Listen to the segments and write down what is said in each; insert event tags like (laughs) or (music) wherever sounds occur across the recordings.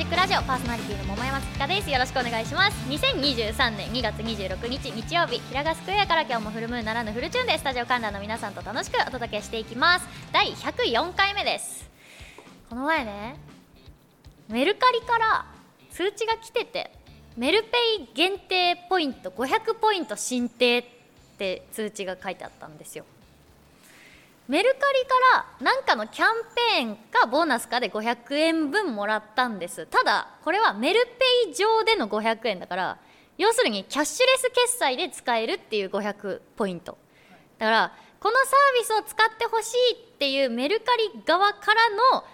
ジックラジオパーソナリティの桃山月香です。よろしくお願いします。2023年2月26日日曜日平賀スクエアから今日もフルムーンならぬフルチューンでスタジオ観覧の皆さんと楽しくお届けしていきます。第104回目です。この前ねメルカリから通知が来ててメルペイ限定ポイント500ポイント申請って通知が書いてあったんですよ。メルカリから何かのキャンペーンかボーナスかで500円分もらったんです。ただこれはメルペイ上での500円だから要するにキャッシュレス決済で使えるっていう500ポイント。だからこのサービスを使ってほしいっていうメルカリ側からの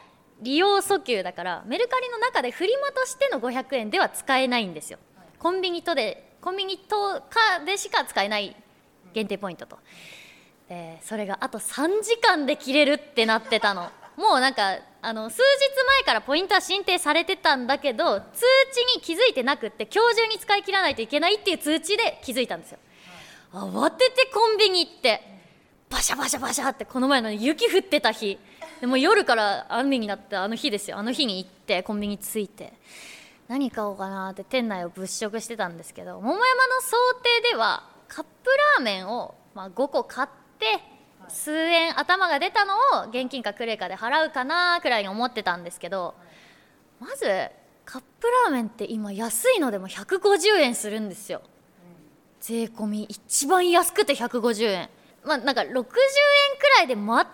利用訴求だからメルカリの中でフリマとしての500円では使えないんですよ。コンビニとでコンビニとかでしか使えない限定ポイントと。でそれがあと3時間で切れるってなってたの。(laughs) もうなんかあの数日前からポイントは申請されてたんだけど通知に気づいてなくって今日中に使い切らないといけないっていう通知で気づいたんですよ。慌ててコンビニ行ってバシャバシャバシャってこの前の雪降ってた日。でも夜から雨になったあの日ですよ。あの日に行ってコンビニ着いて何買おうかなって店内を物色してたんですけど桃山の想定ではカップラーメンを、まあ、5個買って数円頭が出たのを現金かクレカで払うかなくらいに思ってたんですけどまずカップラーメンって今安いのでも150円するんですよ。税込み一番安くて150円。まあなんか60円くらいで全く味しないラ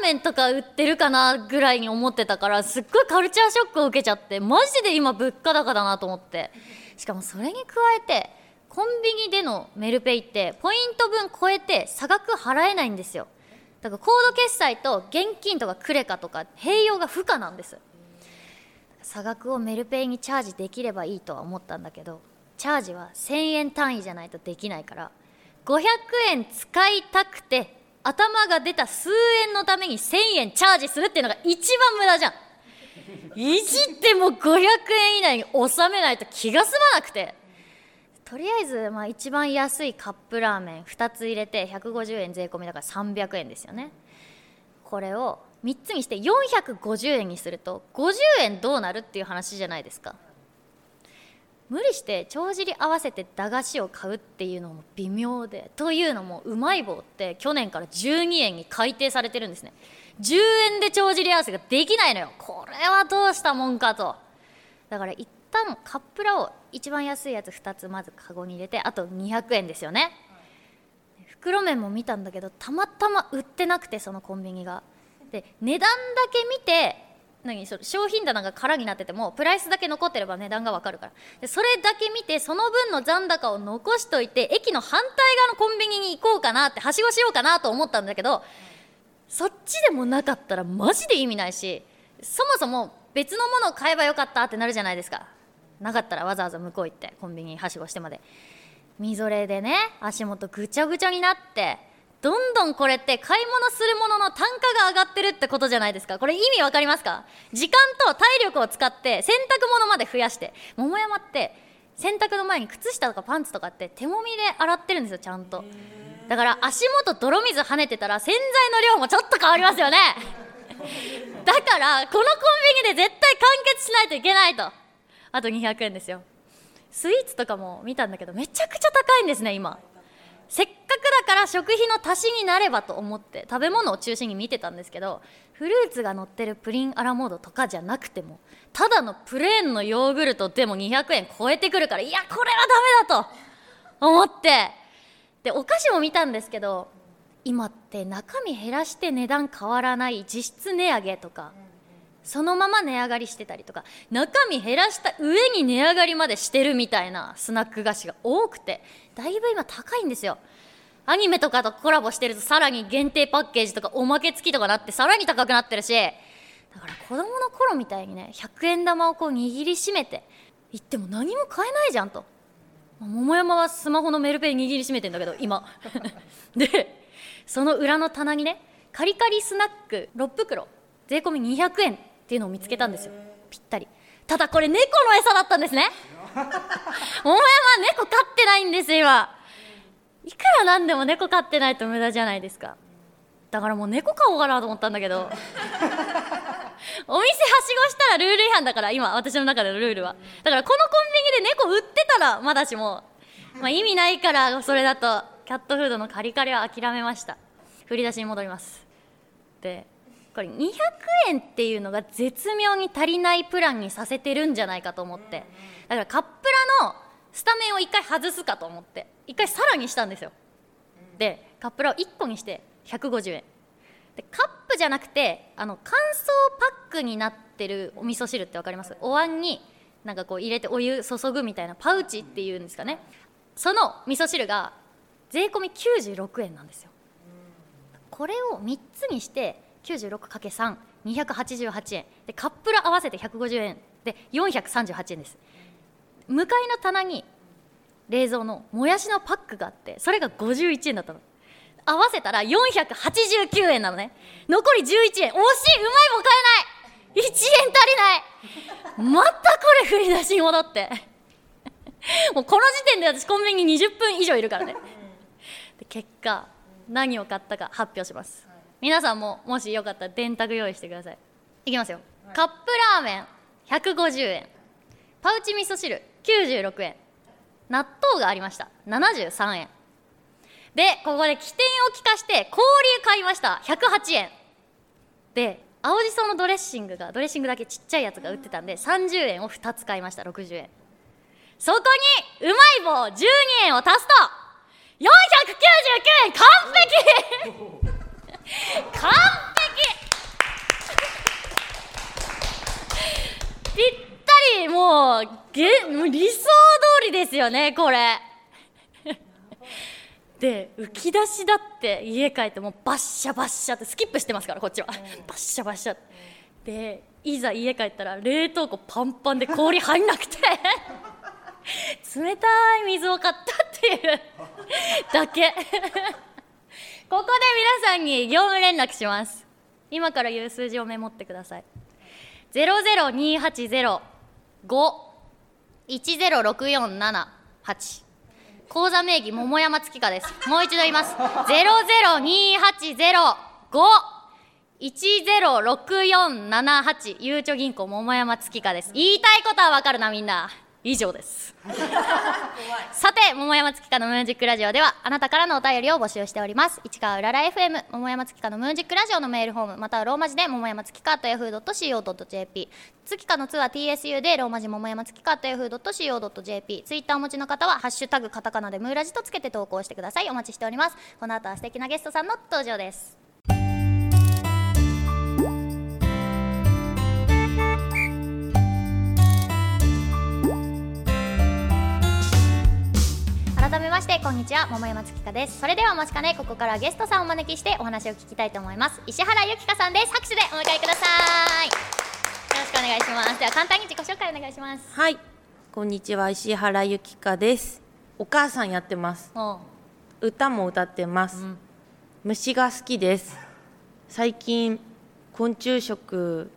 ーメンとか売ってるかなぐらいに思ってたからすっごいカルチャーショックを受けちゃってマジで今物価高だなと思って。しかもそれに加えてコンビニでのメルペイってポイント分超えて差額払えないんですよ。だからコード決済と現金とかクレカとか併用が不可なんです。差額をメルペイにチャージできればいいとは思ったんだけどチャージは1000円単位じゃないとできないから500円使いたくて頭が出た数円のために1000円チャージするっていうのが一番無駄じゃん。いじっても500円以内に収めないと気が済まなくて。とりあえず、まあ、一番安いカップラーメン2つ入れて150円税込みだから300円ですよね。これを3つにして450円にすると50円どうなるっていう話じゃないですか。無理して帳尻合わせて駄菓子を買うっていうのも微妙でというのもうまい棒って去年から12円に改定されてるんですね。10円で帳尻合わせができないのよ。これはどうしたもんかと。だから一旦カップラを一番安いやつ2つまずカゴに入れてあと200円ですよね、袋麺も見たんだけどたまたま売ってなくてそのコンビニが。で値段だけ見て何そ商品棚が空になっててもプライスだけ残ってれば値段がわかるから。でそれだけ見てその分の残高を残しといて駅の反対側のコンビニに行こうかなってはしごしようかなと思ったんだけどそっちでもなかったらマジで意味ないしそもそも別のものを買えばよかったってなるじゃないですか。なかったらわざわざ向こう行ってコンビニはしごしてまで。みぞれでね足元ぐちゃぐちゃになってどんどんこれって買い物するものの単価が上がってるってことじゃないですか。これ意味わかりますか？時間と体力を使って洗濯物まで増やして。桃山って洗濯の前に靴下とかパンツとかって手もみで洗ってるんですよちゃんと。だから足元泥水跳ねてたら洗剤の量もちょっと変わりますよね。だからこのコンビニで絶対完結しないといけないと。あと200円ですよ。スイーツとかも見たんだけどめちゃくちゃ高いんですね今。せっかくだから食費の足しになればと思って食べ物を中心に見てたんですけどフルーツが乗ってるプリンアラモードとかじゃなくてもただのプレーンのヨーグルトでも200円超えてくるからいやこれはダメだと思って。でお菓子も見たんですけど今って中身減らして値段変わらない実質値上げとかそのまま値上がりしてたりとか中身減らした上に値上がりまでしてるみたいなスナック菓子が多くてだいぶ今高いんですよ。アニメとかとコラボしてるとさらに限定パッケージとかおまけ付きとかなってさらに高くなってるしだから子供の頃みたいにね100円玉をこう握りしめて行っても何も買えないじゃんと。桃山はスマホのメルペイ握りしめてんだけど今。(laughs) でその裏の棚にねカリカリスナック6袋税込み200円。っていうのを見つけたんですよ。ぴったり。ただこれ猫の餌だったんですね。(laughs) 桃山猫飼ってないんです今。いくらなんでも猫飼ってないと無駄じゃないですか。だからもう猫飼おうかなと思ったんだけど。お店はしごしたらルール違反だから今私の中でのルールは。だからこのコンビニで猫売ってたらまだしも、まあ、意味ないからそれだとキャットフードのカリカリは諦めました。振り出しに戻ります。でこれ200円っていうのが絶妙に足りないプランにさせてるんじゃないかと思って。だからカップラのスタメンを1回外すかと思って。1回さらにしたんですよ。でカップラを1個にして150円。でカップじゃなくてあの乾燥パックになってるお味噌汁って分かります？お椀になんかこう入れてお湯注ぐみたいなパウチっていうんですかね。その味噌汁が税込み96円なんですよ。これを3つにして 96×3288 円。でカップル合わせて150円。で438円です。向かいの棚に冷蔵のもやしのパックがあってそれが51円だったの。合わせたら489円なのね。残り11円。惜しいうまいも買えない。1円足りない。またこれ振り出しに戻って。(laughs) もうこの時点で私コンビニに20分以上いるからね。結果何を買ったか発表します。皆さんももしよかったら電卓用意してください。いきますよ、カップラーメン150円。パウチ味噌汁96円。納豆がありました73円。でここで起点を利かして氷買いました108円。で青じそのドレッシングがドレッシングだけちっちゃいやつが売ってたんで30円を2つ買いました60円。そこにうまい棒12円を足すと499円完璧 (laughs) 完璧。ぴったりもうげもう理想通りですよねこれ。(laughs) で浮き出しだって家帰ってもうバッシャバッシャってスキップしてますからこっちは、バッシャバッシャ。でいざ家帰ったら冷凍庫パンパンで氷入んなくて。(laughs) 冷たい水を買ったっていうだけここで皆さんに業務連絡します。今から言う数字をメモってください。00280-5-10648口座名義桃山月花です。もう一度言います。00280-5-10648ゆうちょ銀行桃山月花です。言いたいことはわかるなみんな。以上です。さて桃山月花のムージックラジオではあなたからのお便りを募集しております。市川うらら FM 桃山月花のムージックラジオのメールフォームまたはローマ字で桃山月花と Yahoo.co.jp 月花の2は TSU でローマ字桃山月花と Yahoo.co.jp ツイッターお持ちの方はハッシュタグカタカナでムーラジとつけて投稿してください。お待ちしております。この後は素敵なゲストさんの登場です。改めましてこんにちは。桃山月花です。それではお待ちかね。ここからゲストさんをお招きしてお話を聞きたいと思います。石原由紀香さんです。拍手でお迎えください。よろしくお願いします。では簡単に自己紹介お願いします。はい、こんにちは。石原由紀香です。お母さんやってます。お歌も歌ってます。ん。虫が好きです。最近昆虫食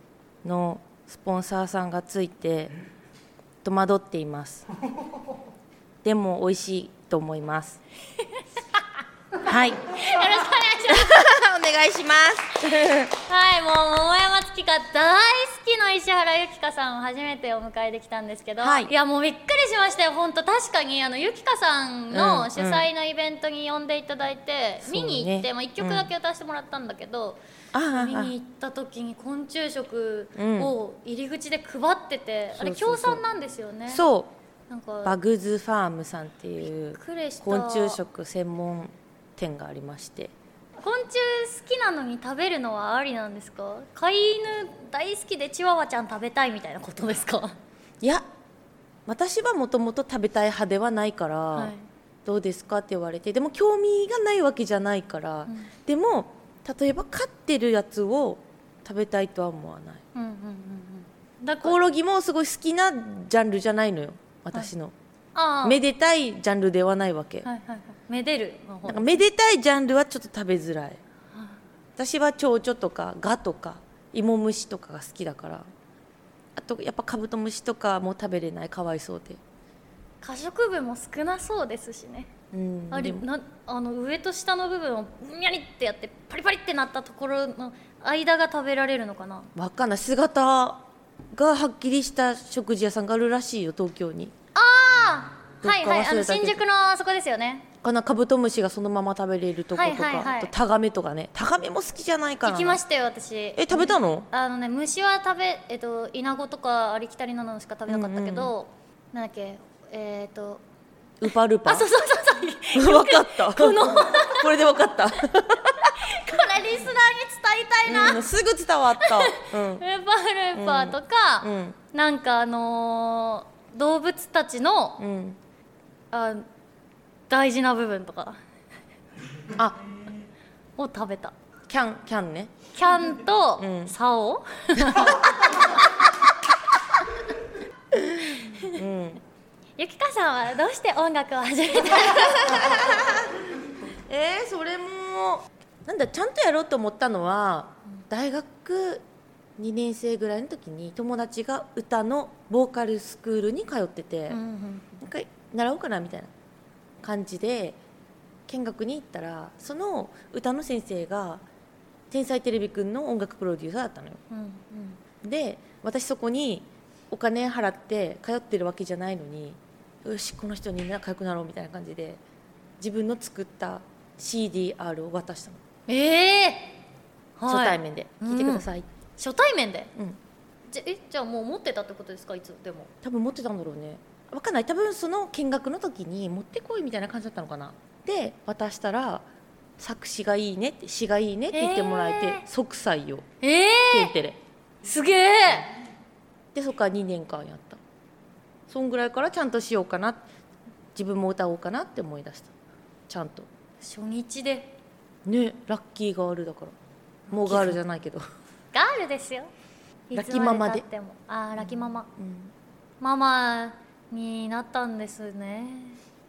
のスポンサーさんがついて戸惑っています。(laughs) でも美味しいと思います。(laughs) はい、よろしくお願いします。お願いします。はいもう桃山月花大好きの石原由紀香さんを初めてお迎えできたんですけど、はい。やもうびっくりしましたよ本当。確かにあの由紀香さんうん。の主催のイベントに呼んでいただいて、そうね。見に行って、まあ、1曲だけ歌わせてもらったんだけど、ああ見に行った時に昆虫食うん。を入り口で配ってて、あれそうそうそう。協賛なんですよね。そうなんかバグズファームさんっていう昆虫食専門店がありまして。昆虫好きなのに食べるのはありなんですか？飼い犬大好きでチワワちゃん食べたいみたいなことですか？いや私はもともと食べたい派ではないから、はい。どうですかって言われてでも興味がないわけじゃないから、ん。でも例えば飼ってるやつを食べたいとは思わない。うんうんうんうん。だからコオロギもすごい好きなジャンルじゃないのよ私の、ああめでたいジャンルではないわけ、はいはいはい。めでるの方。なんかめでたいジャンルはちょっと食べづらい。私は蝶々とかガとか芋虫とかが好きだから。あとやっぱカブトムシとかも食べれない。かわいそうで。可食部も少なそうですしね。うん。あれなあの上と下の部分をにゃりってやってパリパリってなったところの間が食べられるのかな。わかんない。姿がはっきりした食事屋さんがあるらしいよ東京に。あどっかはいはいあの新宿のあそこですよね。かなカブトムシがそのまま食べれるとことか、はいはいはい。あとタガメとかね。タガメも好きじゃないから。な行きましたよ私。え食べたの？あのね虫は食べえっとイナゴとかありきたりなのしか食べなかったけど、なんだっけえっとウパルパ？あそうそうそうそう。(laughs) 分かった。ここれで分かった、これリスナーに伝えたいな、うん、すぐ伝わった。うん。ウーパールーパーとか、うん。なんかあのー動物たちのうん。あ大事な部分とか。あ。を食べた。キャンキャンね。キャンとうん。竿、(laughs) うんゆきかさんはどうして音楽を始めたの？(laughs) えー、それもなんだちゃんとやろうと思ったのは、大学2年生ぐらいの時に友達が歌のボーカルスクールに通ってて、うん。なんか習おうかなみたいな感じで見学に行ったらその歌の先生が「天才テレビくん」の音楽プロデューサーだったのよ。うんうん。で私そこにお金払って通ってるわけじゃないのによしこの人に仲良くなろうみたいな感じで自分の作った CDR を渡したの、ええー初対面で。聞いてください、初対面で？うん。じゃえじゃあもう持ってたってことですか？いつ？でも。多分持ってたんだろうね。分かんない。多分その見学の時に持ってこいみたいな感じだったのかな。で渡したら作詞がいいねって詩がいいねって言ってもらえて、へー。即採用。ええテンテレ。すげえ！でそこから2年間やったそんぐらいからちゃんとしようかな自分も歌おうかなって思い出した。ちゃんと。初日で。ねラッキーガールだから。もうガールじゃないけど、ガールですよ。(laughs) ラッキーママで。あーラッキーママ。うん。ママになったんですね。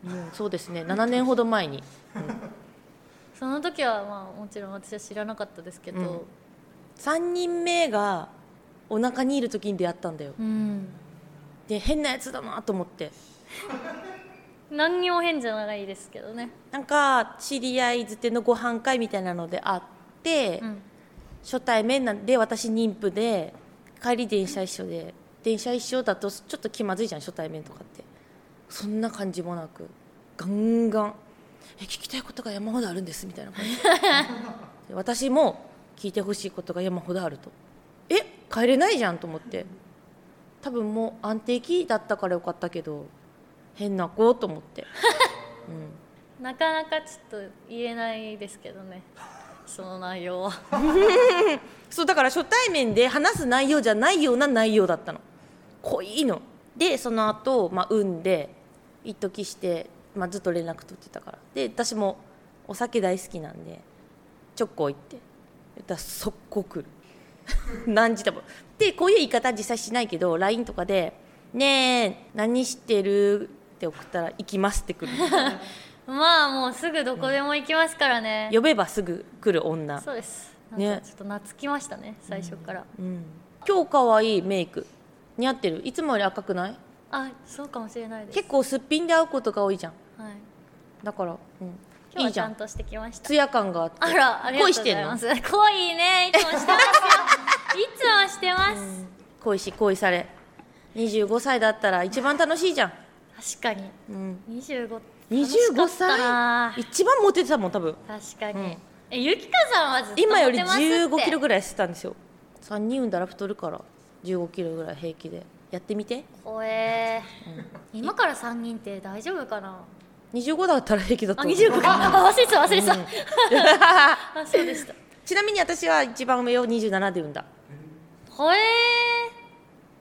もうそうですね。7年ほど前に、(laughs) その時はまあもちろん私は知らなかったですけど。うん。3人目がお腹にいる時に出会ったんだよ。うん、で変なやつだなと思って。何にも変じゃないですけどね。なんか知り合いづてのご飯会みたいなので会って、うん。初対面なんで私妊婦で帰り電車一緒で。電車一緒だとちょっと気まずいじゃん初対面とかって。そんな感じもなくガンガン「え聞きたいことが山ほどあるんです」みたいな感じ。(laughs) で私も聞いてほしいことが山ほどあると。え帰れないじゃんと思って多分もう安定期だったからよかったけど変な子と思って、うん、なかなかちょっと言えないですけどね。(laughs) その内容は。(laughs) そうだから初対面で話す内容じゃないような内容だったの。濃いの。でその後、まあ産んで一時して、まあ、ずっと連絡取ってたから。で私もお酒大好きなんでちょっこ行って。言ったら速攻来る (laughs) 何時でも。でこういう言い方は実際しないけど LINE とかで「ねえ何してる?」って送ったら「行きます」って来る (laughs) まあもうすぐどこでも行きますからね、呼べばすぐ来る女。そうです。ねかちょっと懐きましたね最初から、うん。今日可愛いメイク。似合ってる？いつもより赤くない？あそうかもしれないです。結構すっぴんで会うことが多いじゃん。はい。だから、うん、今日いじゃん。はいちゃんとしてきました。ツヤ感があって。あらありがとうございます。濃いね。いつもしてますよ。(laughs) いつもしてます、恋し恋され。25歳だったら一番楽しいじゃん、確かに。うん、25 25楽しかったな。歳一番モテてたもん多分。確かに、うん。えゆきかさんはずっと今よりモテますって？15キロぐらいしてたんですよ。3人産んだら太るから。15キロぐらい平気で。やってみて。怖えー。今から3人って大丈夫かな？25だったら平気だとあ思う25か。あ忘れてた忘れてた、うん。(laughs) あそうでした。ちなみに私は一番上を27で産んだ。ほえ。ー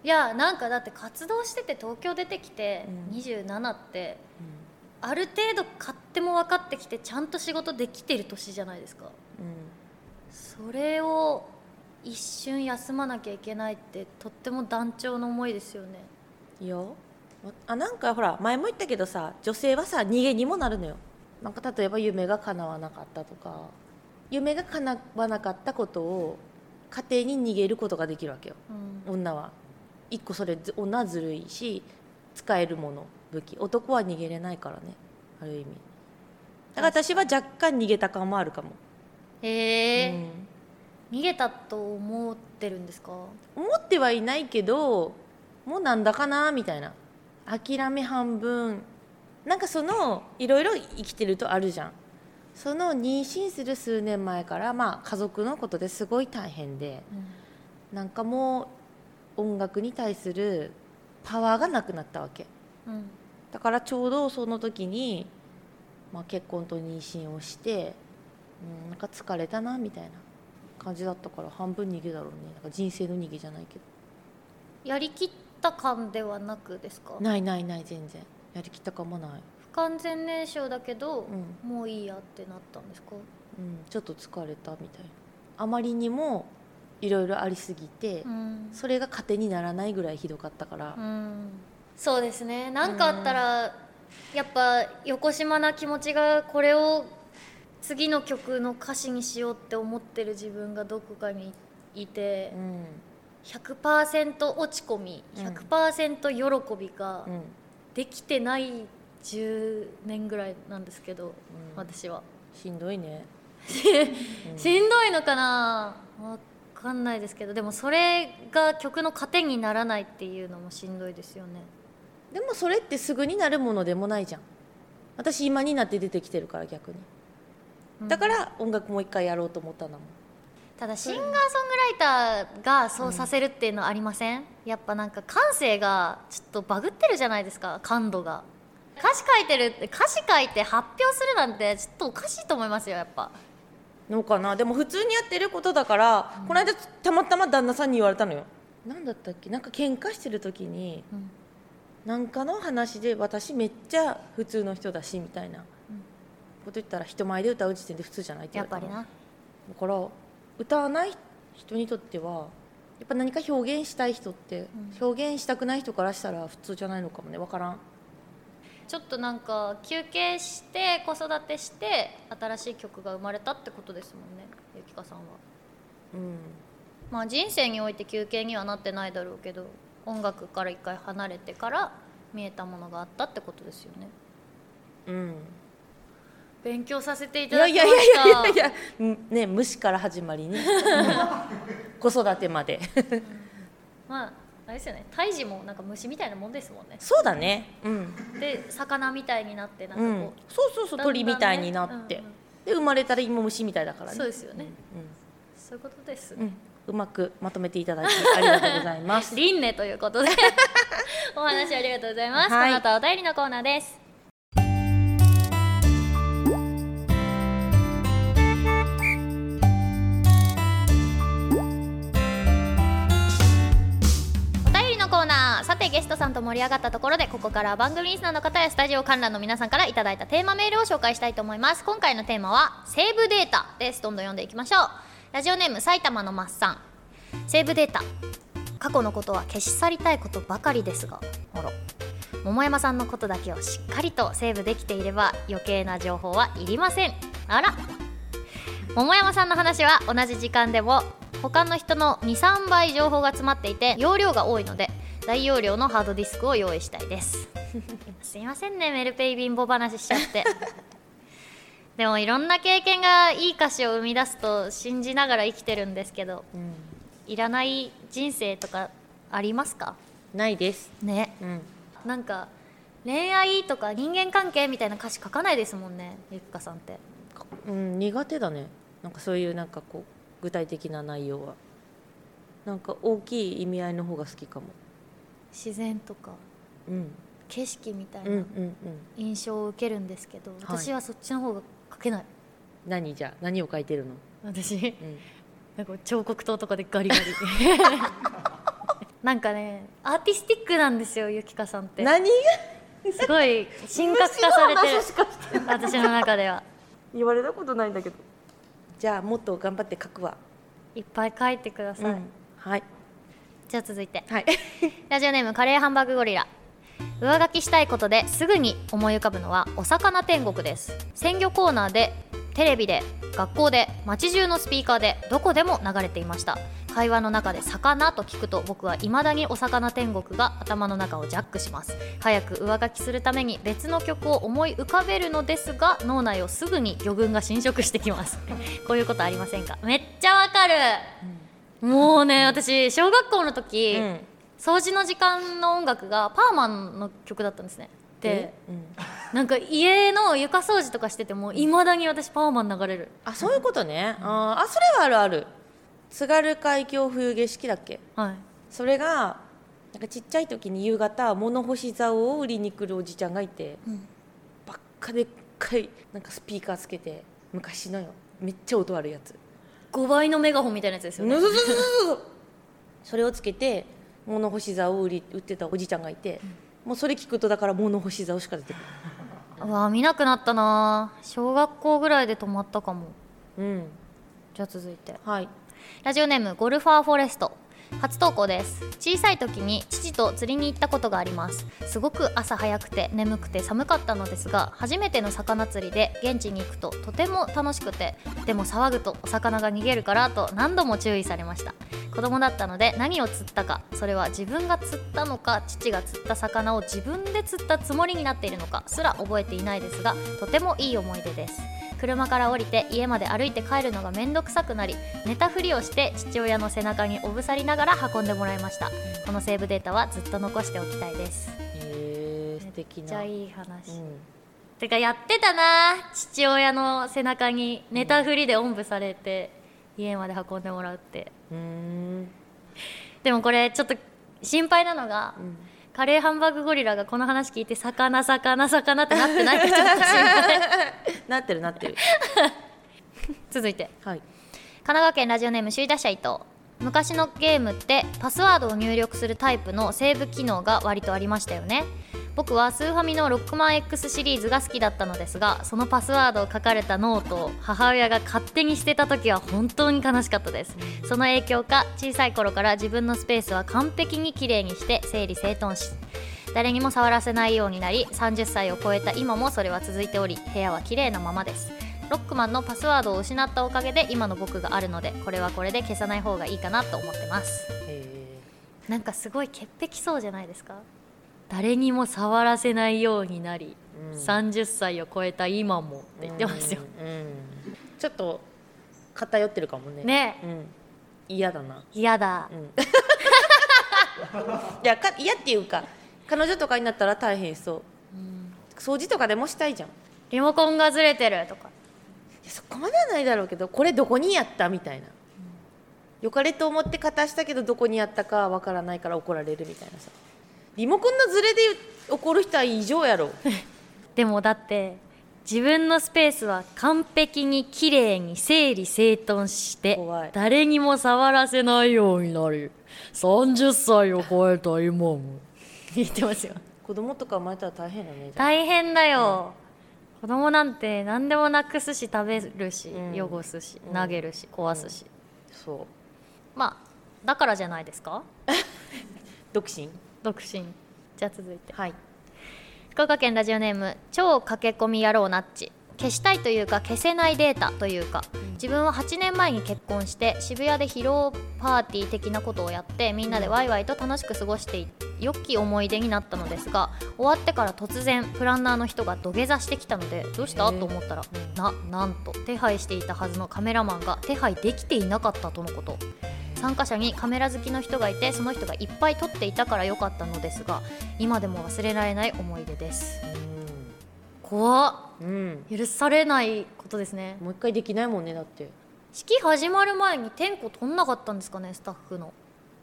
いやなんかだって活動してて東京出てきてうん。27って、ある程度勝手も分かってきてちゃんと仕事できてる年じゃないですか。うん。それを一瞬休まなきゃいけないってとっても団長の思いですよね。いいよあなんかほら前も言ったけどさ女性はさ逃げにもなるのよ。なんか例えば夢が叶わなかったとか夢が叶わなかったことを家庭に逃げることができるわけよ。うん。女は。一個それず女はずるいし使えるもの武器。男は逃げれないからね。ある意味。だから私は若干逃げた感もあるかも、へえ、うん。逃げたと思ってるんですか？思ってはいないけどもうなんだかなみたいな諦め半分。なんかそのいろいろ生きてるとあるじゃん。その妊娠する数年前からまあ家族のことですごい大変でなんかもう音楽に対するパワーがなくなったわけ。うん。だからちょうどその時に、まあ、結婚と妊娠をして、うん、なんか疲れたなみたいな感じだったから半分逃げだろうね。なんか人生の逃げじゃないけど。やりきった感ではなくですか？ないないない全然。やりきったかもない、不完全燃焼だけど、うん。もういいやってなったんですか？うん、ちょっと疲れたみたい。なあまりにもいろいろありすぎて、うん、それが糧にならないぐらいひどかったから、うん、そうですね。何かあったら、やっぱ横島な気持ちがこれを次の曲の歌詞にしようって思ってる自分がどこかにいてう、ん100%落ち込みうん。100%喜びがうん。できてない10年ぐらいなんですけど、うん。私は。しんどいね、(laughs) うん。しんどいのかな？わかんないですけどでもそれが曲の糧にならないっていうのもしんどいですよね。でもそれってすぐになるものでもないじゃん。私今になって出てきてるから逆に。だから音楽もう一回やろうと思ったんだもんただシンガーソングライターがそうさせるっていうのはありません、やっぱなんか感性がちょっとバグってるじゃないですか？感度が。歌詞書いてるって歌詞書いて発表するなんてちょっとおかしいと思いますよやっぱ。のかな？でも普通にやってることだから、この間たまたま旦那さんに言われたのよ。何だったっけ？なんか喧嘩してる時にうん。なんかの話で私めっちゃ普通の人だしみたいなこと言ったら人前で歌う時点で普通じゃないって言われたのやっぱりなだから歌わない人にとってはやっぱ何か表現したい人って、表現したくない人からしたら普通じゃないのかもね分からん。ちょっとなんか休憩して子育てして新しい曲が生まれたってことですもんねゆきかさんは。うん。まあ人生において休憩にはなってないだろうけど音楽から一回離れてから見えたものがあったってことですよね。うん勉強させていいただきまやいやいしたやいやいやうんね虫から始まりね、う (laughs) ん子育てまで。(laughs) まああれですよね。胎児もなんか虫みたいなもんですもんね。そうだね。うん、で魚みたいになってなんかうん。こ、そうそうそうね。鳥みたいになって、うんうん。で生まれたら芋虫みたいだかうらね。そうですよね、うそういうことです、んうん。うまくまとめていただいてありがとうございます。(laughs) 輪廻ということで。お話ありがとうございます、はい。この後はお便りのコーナーですゲストさんと盛り上がったところでここから番組リスナーの方やスタジオ観覧の皆さんからいただいたテーマメールを紹介したいと思います。今回のテーマはセーブデータです。どんどん読んでいきましょう。ラジオネーム埼玉のマッサンセーブデータ。過去のことは消し去りたいことばかりですが。あら。桃山さんのことだけをしっかりとセーブできていれば余計な情報はいりません。あら。桃山さんの話は同じ時間でも他の人の23倍情報が詰まっていて容量が多いので大容量のハードディスクを用意したいです。(laughs) すいませんねメルペイ貧乏話しちゃって。(laughs) でもいろんな経験がいい歌詞を生み出すと信じながら生きてるんですけどうん。いらない人生とかありますか？ないです。ね。うん。なんか恋愛とか人間関係みたいな歌詞書かないですもんねゆっかさんって。うん、苦手だね。なんかそういうなんかこう具体的な内容は。なんか大きい意味合いの方が好きかも自然とかうん。景色みたいうんうんなうん。印象を受けるんですけど、い。私はそっちの方が書けない。何じゃあ？何を書いてるの、私うん、なんか彫刻刀とかでガリガリ。なんかねアーティスティックなんですよゆきかさんって。何が？すごい神格化されてる。むしろ話しかしてない私の中では。言われたことないんだけど。じゃあもっと頑張って書くわ、いっぱい書いてください、うん。はいじゃあ続いて。はい。(laughs) ラジオネームカレーハンバーグゴリラ。上書きしたいことですぐに思い浮かぶのはお魚天国です。鮮魚コーナーでテレビで学校で街中のスピーカーでどこでも流れていました。会話の中で「魚」と聞くと僕はいまだにお魚天国が頭の中をジャックします。早く上書きするために別の曲を思い浮かべるのですが脳内をすぐに魚群が侵食してきます。(laughs) こういうことありませんか？めっちゃわかる、もうね私小学校の時、うん。掃除の時間の音楽がパーマンの曲だったんですね。でうん。なんか家の床掃除とかしててもいまだに私パーマン流れる。あそういうことね、あーあそれはあるある。津軽海峡冬景色だっけ？はい。それがなんかちっちゃい時に夕方物干し竿を売りに来るおじちゃんがいて、うん。ばっかでっかいなんかスピーカーつけて昔のよ。めっちゃ音悪いやつ5倍のメガホンみたいなやつですよね。それをつけて物干し竿を売り売ってたおじちゃんがいて、もうそれ聞くとだから物干し竿しか出てくうわ見なくなったな。小学校ぐらいで止まったかも。るうん。じゃあ続いて。はい。ラジオネームゴルファーフォレスト初投稿です。小さい時に父と釣りに行ったことがあります。すごく朝早くて眠くて寒かったのですが初めての魚釣りで現地に行くととても楽しくてでも騒ぐとお魚が逃げるからと何度も注意されました。子供だったので何を釣ったかそれは自分が釣ったのか父が釣った魚を自分で釣ったつもりになっているのかすら覚えていないですがとてもいい思い出です。車から降りて家まで歩いて帰るのが面倒くさくなり寝たふりをして父親の背中におぶさりながら運んでもらいました。このセーブデータはずっと残しておきたいです。へえ素敵な。めっちゃいい話、うん。てかやってたな。父親の背中に寝たふりでおんぶされて家まで運んでもらうって。うーん。でもこれちょっと心配なのが、ん。カレーハンバーグゴリラがこの話聞いて魚魚魚ってなってないかちょっと心配。(laughs) なってるなってる。(laughs) 続いて。はい。神奈川県ラジオネーム首位打者伊藤昔のゲームってパスワードを入力するタイプのセーブ機能が割とありましたよね。僕はスーファミのロックマン X シリーズが好きだったのですがそのパスワードを書かれたノートを母親が勝手に捨てた時は本当に悲しかったです。その影響か小さい頃から自分のスペースは完璧にきれいにして整理整頓し誰にも触らせないようになり30歳を超えた今もそれは続いており部屋は綺麗なままです。ロックマンのパスワードを失ったおかげで今の僕があるのでこれはこれで消さない方がいいかなと思ってます。へなんかすごい潔癖そうじゃないですか？誰にも触らせないようになり、うん。30歳を超えた今もって言ってますよ。うんうんちょっと偏ってるかもね。ね。うん。嫌だな。嫌だ。うん。(laughs) いやか嫌っていうか彼女とかになったら大変そう。掃除とかでもしたいじゃん。いリモコンがずれてるとか。やそこまではないだろうけどこれどこにやったみたいな。よかれと思って片したけどどこにやったかわからないから怒られるみたいなさ。リモコンのズレで怒る人は異常やろ。(laughs) でもだって自分のスペースは完璧に綺麗に整理整頓して誰にも触らせないようになり30歳を超えた今も言ってますよ子供とか生まれたら大変だね大変だよ、子供なんて何でもなくすし食べるし、うん。汚すしうん。投げるし壊すし、そう。まあだからじゃないですか？(laughs) 独身。独身。じゃあ続いて。はい。福岡県ラジオネーム超駆け込み野郎ナッチ消したいというか消せないデータというか自分は8年前に結婚して渋谷で披露パーティー的なことをやってみんなでワイワイと楽しく過ごしてい良き思い出になったのですが終わってから突然プランナーの人が土下座してきたのでどうした？と思ったらななんと手配していたはずのカメラマンが手配できていなかったとのこと。参加者にカメラ好きの人がいてその人がいっぱい撮っていたから良かったのですが今でも忘れられない思い出です怖っ。うん、許されないことですね。もう一回できないもんねだって。式始まる前に点呼取んなかったんですかねスタッフの。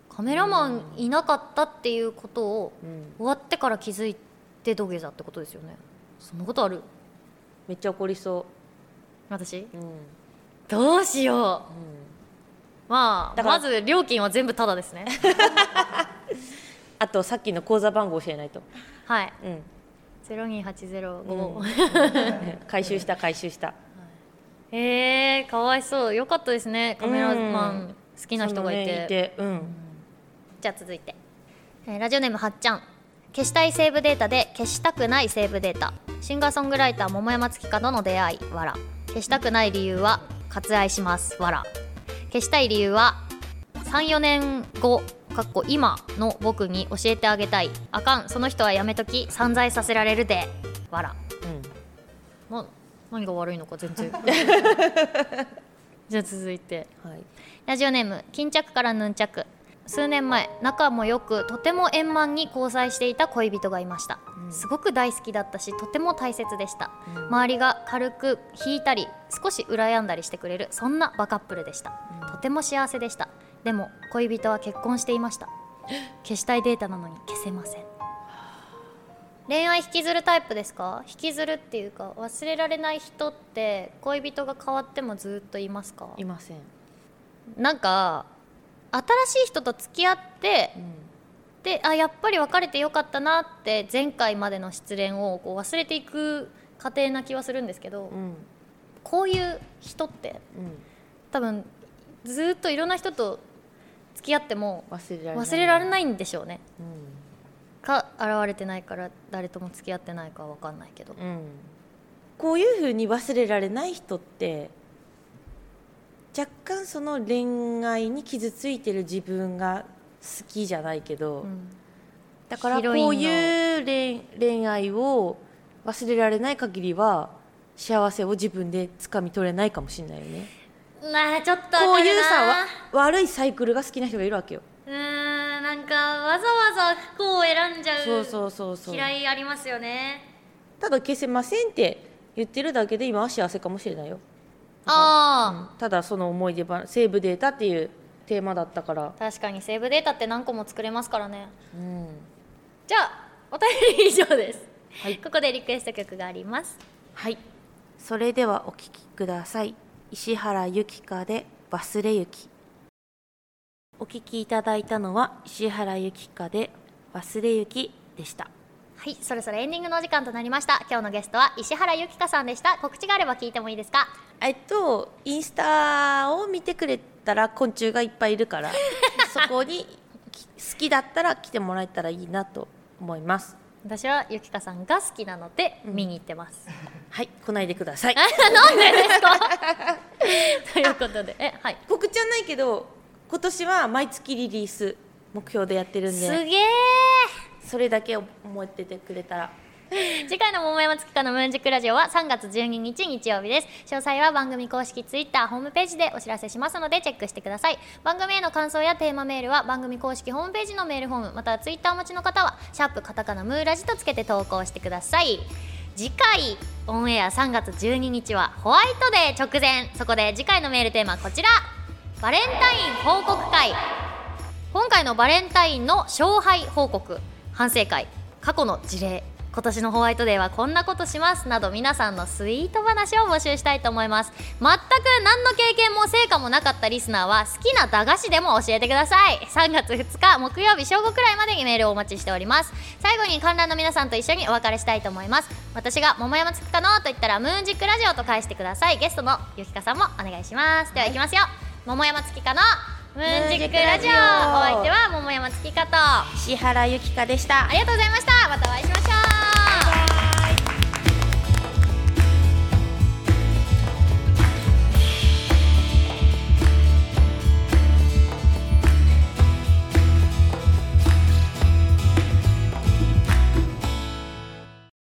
カメラマンいなかったっていうことをうん。終わってから気づいて土下座ってことですよね。そんなことある？めっちゃ怒りそ私う、うんうん、どうしよう。まあだからまず料金は全部タダですね。(laughs) あとさっきの口座番号教えないと、はい。うん02805、(laughs) 回収した回収した。えー、かわいそう。よかったですね。カメラマン好きな人がいて,、そのねいてうん。じゃあ続いて、えーラジオネームはっちゃん。消したいセーブデータで消したくないセーブデータ。シンガーソングライター桃山月花との出会いわら。消したくない理由は割愛しますわら。消したい理由は34年後かっこ今の僕に教えてあげたい。あかん。その人はやめとき。散財させられるで。わらうん。な何が悪いのか全然。(laughs) じゃあ続いて。はい。ラジオネーム巾着からヌンチャク。数年前仲もよくとても円満に交際していた恋人がいました、うん。すごく大好きだったしとても大切でした、うん。周りが軽く引いたり少し羨んだりしてくれるそんなバカップルでした、うん。とても幸せでしたでも恋人は結婚していました。消したいデータなのに消せません。恋愛引きずるタイプですか？引きずるっていうか忘れられない人って恋人が変わってもずっといますか？いません、なんか新しい人と付き合ってうん。であやっぱり別れてよかったなって前回までの失恋をこう忘れていく過程な気はするんですけど、うん。こういう人ってうん、多分ずっといろんな人と付き合っても忘れられない忘れられないんでしょうね。うか現れてないから誰とも付き合ってないかは分かんないけど。ん、うん、こういうふうに忘れられない人って若干その恋愛に傷ついてる自分が好きじゃないけど、うん。だからこういう恋恋愛を忘れられない限りは幸せを自分で掴み取れないかもしれないよねなあちょっとこういうさ悪いサイクルが好きな人がいるわけよ。うーんなんかわざわざ不幸を選んじゃうそうそうそうそう。嫌いありますよね。ただ消せませんって言ってるだけで今は幸せかもしれないよ。ああ、ただその思い出話セーブデータっていうテーマだったから、確かにセーブデータって何個も作れますからね。うん、じゃあお便り以上です。はい。ここでリクエスト曲があります。はい。それではお聴きください石原由紀香で「忘れゆき」お聴きいただいたのは石原由紀香で「忘れゆき」でした。はいそろそろエンディングのお時間となりました。今日のゲストは石原由紀香さんでした。告知があれば聞いてもいいですか？えっとインスタを見てくれたら昆虫がいっぱいいるからそこにき好きだったら来てもらえたらいいなと思います私は由紀香さんが好きなのでうん。見に行ってます、(laughs) はい来ないでください。(laughs) なんでですか？(laughs) ということで。えはい。告知はないけど今年は毎月リリース目標でやってるんすでげえそれだけ思っててくれたら (laughs) 次回の桃山月花のムーンジックラジオは3月12日日曜日です。詳細は番組公式ツイッターホームページでお知らせしますのでチェックしてください。番組への感想やテーマメールは番組公式ホームページのメールフォームまたはツイッターお持ちの方はシャープカタカナムーラジとつけて投稿してください。次回オンエア3月12日はホワイトデー直前。そこで次回のメールテーマはこちら。バレンタイン報告会。今回のバレンタインの勝敗報告。反省会。過去の事例。今年のホワイトデーはこんなことしますなど皆さんのスイート話を募集したいと思います。全く何の経験も成果もなかったリスナーは好きな駄菓子でも教えてください。3月2日木曜日正午くらいまでにメールをお待ちしております。最後に観覧の皆さんと一緒にお別れしたいと思います。私が桃山つくかのと言ったらムーンジックラジオと返してください。ゲストのゆきかさんもお願いします。ではいきますよ。桃山月花のムーンジックラジオ。お相手は桃山月花と。石原由紀香でした。ありがとうございました。またお会いしましょう